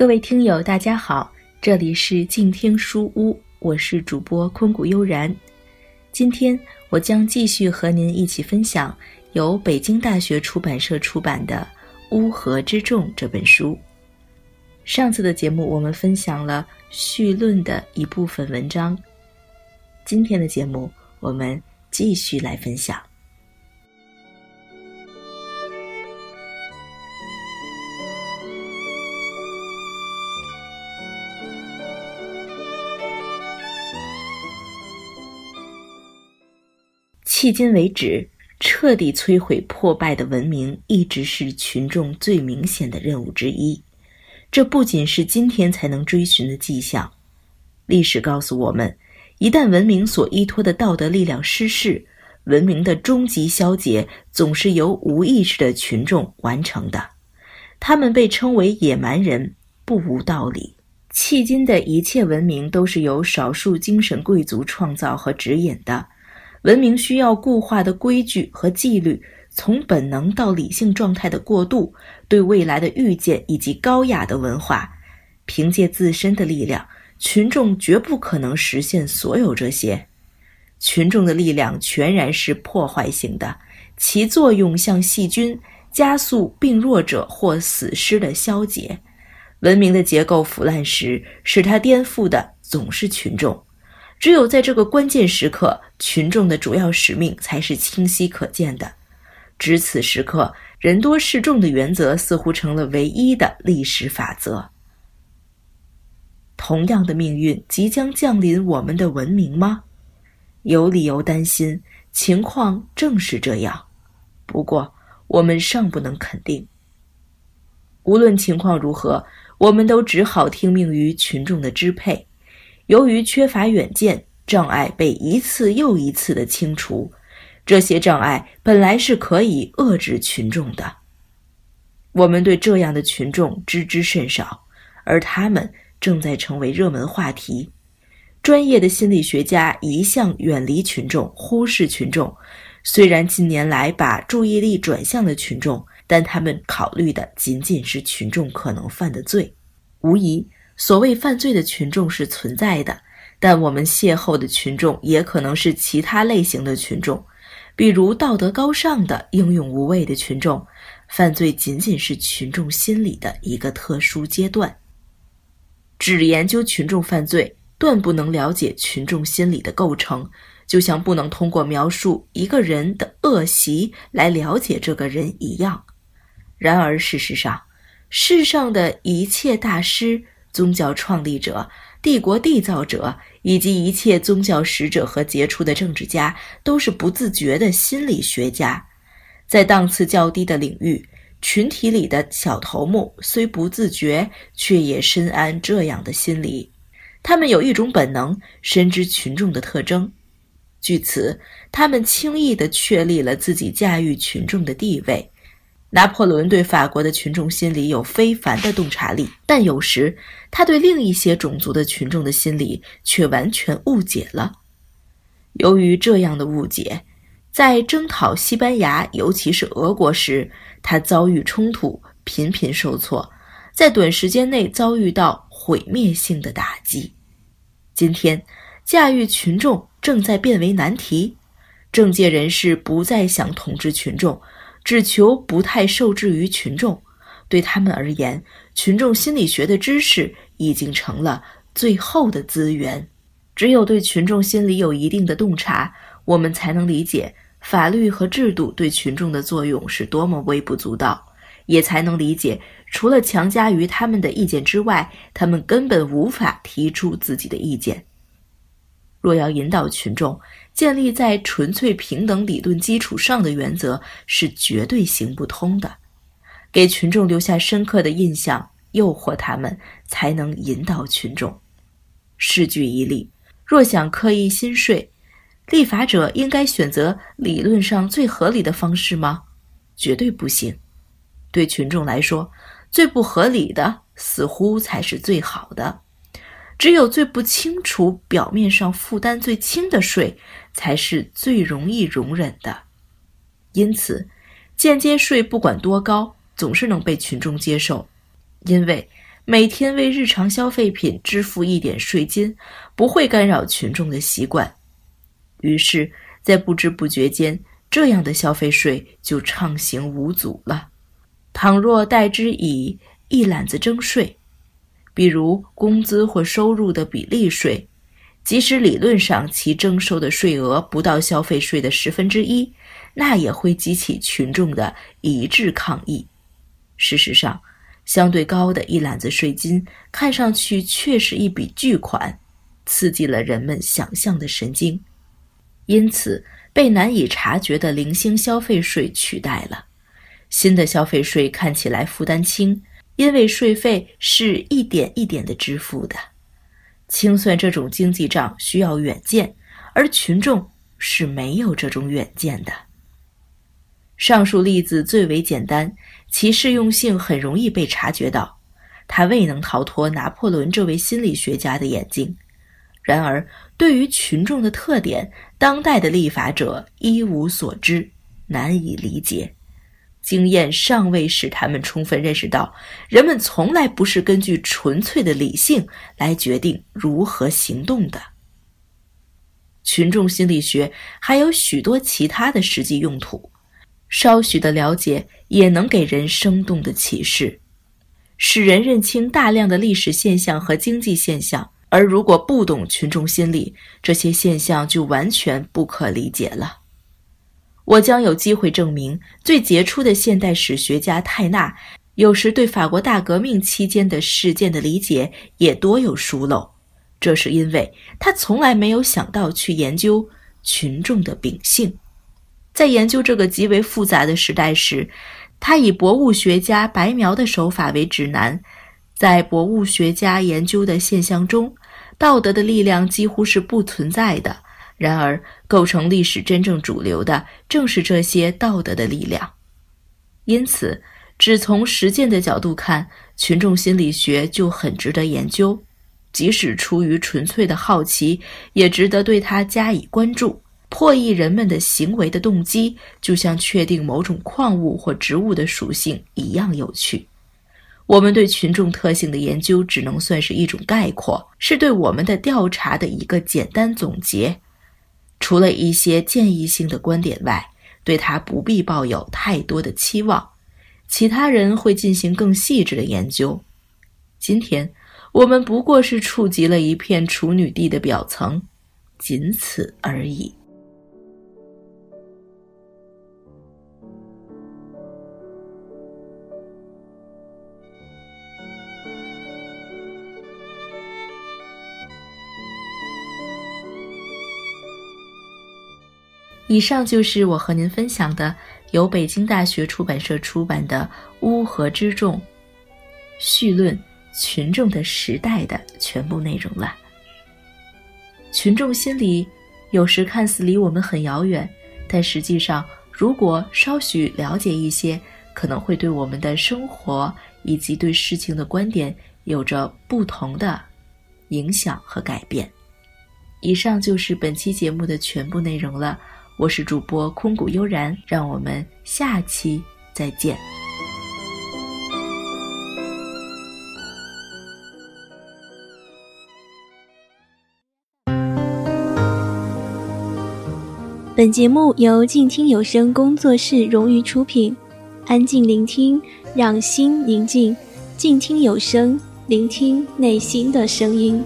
各位听友，大家好，这里是静听书屋，我是主播昆谷悠然。今天我将继续和您一起分享由北京大学出版社出版的《乌合之众》这本书。上次的节目我们分享了序论的一部分文章，今天的节目我们继续来分享。迄今为止，彻底摧毁破败的文明一直是群众最明显的任务之一。这不仅是今天才能追寻的迹象。历史告诉我们，一旦文明所依托的道德力量失势，文明的终极消解总是由无意识的群众完成的。他们被称为野蛮人，不无道理。迄今的一切文明都是由少数精神贵族创造和指引的。文明需要固化的规矩和纪律，从本能到理性状态的过渡，对未来的预见以及高雅的文化。凭借自身的力量，群众绝不可能实现所有这些。群众的力量全然是破坏性的，其作用像细菌，加速病弱者或死尸的消解。文明的结构腐烂时，使它颠覆的总是群众。只有在这个关键时刻，群众的主要使命才是清晰可见的。值此时刻，人多势众的原则似乎成了唯一的历史法则。同样的命运即将降临我们的文明吗？有理由担心，情况正是这样。不过，我们尚不能肯定。无论情况如何，我们都只好听命于群众的支配。由于缺乏远见，障碍被一次又一次的清除。这些障碍本来是可以遏制群众的。我们对这样的群众知之甚少，而他们正在成为热门话题。专业的心理学家一向远离群众，忽视群众。虽然近年来把注意力转向了群众，但他们考虑的仅仅是群众可能犯的罪。无疑。所谓犯罪的群众是存在的，但我们邂逅的群众也可能是其他类型的群众，比如道德高尚的英勇无畏的群众。犯罪仅仅是群众心理的一个特殊阶段。只研究群众犯罪，断不能了解群众心理的构成，就像不能通过描述一个人的恶习来了解这个人一样。然而，事实上，世上的一切大师。宗教创立者、帝国缔造者以及一切宗教使者和杰出的政治家，都是不自觉的心理学家。在档次较低的领域，群体里的小头目虽不自觉，却也深谙这样的心理。他们有一种本能，深知群众的特征。据此，他们轻易地确立了自己驾驭群众的地位。拿破仑对法国的群众心理有非凡的洞察力，但有时他对另一些种族的群众的心理却完全误解了。由于这样的误解，在征讨西班牙，尤其是俄国时，他遭遇冲突，频频受挫，在短时间内遭遇到毁灭性的打击。今天，驾驭群众正在变为难题，政界人士不再想统治群众。只求不太受制于群众，对他们而言，群众心理学的知识已经成了最后的资源。只有对群众心理有一定的洞察，我们才能理解法律和制度对群众的作用是多么微不足道，也才能理解除了强加于他们的意见之外，他们根本无法提出自己的意见。若要引导群众，建立在纯粹平等理论基础上的原则是绝对行不通的。给群众留下深刻的印象，诱惑他们，才能引导群众。试举一例：若想刻意新税，立法者应该选择理论上最合理的方式吗？绝对不行。对群众来说，最不合理的似乎才是最好的。只有最不清楚、表面上负担最轻的税，才是最容易容忍的。因此，间接税不管多高，总是能被群众接受，因为每天为日常消费品支付一点税金，不会干扰群众的习惯。于是，在不知不觉间，这样的消费税就畅行无阻了。倘若代之以一揽子征税，比如工资或收入的比例税，即使理论上其征收的税额不到消费税的十分之一，那也会激起群众的一致抗议。事实上，相对高的一揽子税金，看上去却是一笔巨款，刺激了人们想象的神经，因此被难以察觉的零星消费税取代了。新的消费税看起来负担轻，因为税费是一点一点的支付的。清算这种经济账需要远见，而群众是没有这种远见的。上述例子最为简单，其适用性很容易被察觉到，它未能逃脱拿破仑这位心理学家的眼睛。然而，对于群众的特点，当代的立法者一无所知，难以理解。经验尚未使他们充分认识到，人们从来不是根据纯粹的理性来决定如何行动的。群众心理学还有许多其他的实际用途，稍许的了解也能给人生动的启示，使人认清大量的历史现象和经济现象。而如果不懂群众心理，这些现象就完全不可理解了。我将有机会证明，最杰出的现代史学家泰纳，有时对法国大革命期间的事件的理解也多有疏漏。这是因为他从来没有想到去研究群众的秉性。在研究这个极为复杂的时代时，他以博物学家白描的手法为指南。在博物学家研究的现象中，道德的力量几乎是不存在的。然而，构成历史真正主流的正是这些道德的力量。因此，只从实践的角度看，群众心理学就很值得研究。即使出于纯粹的好奇，也值得对它加以关注。破译人们的行为的动机，就像确定某种矿物或植物的属性一样有趣。我们对群众特性的研究只能算是一种概括，是对我们的调查的一个简单总结。除了一些建议性的观点外，对他不必抱有太多的期望。其他人会进行更细致的研究。今天我们不过是触及了一片处女地的表层，仅此而已。以上就是我和您分享的由北京大学出版社出版的《乌合之众：序论群众的时代》的全部内容了。群众心理有时看似离我们很遥远，但实际上，如果稍许了解一些，可能会对我们的生活以及对事情的观点有着不同的影响和改变。以上就是本期节目的全部内容了。我是主播空谷悠然，让我们下期再见。本节目由静听有声工作室荣誉出品，安静聆听，让心宁静，静听有声，聆听内心的声音。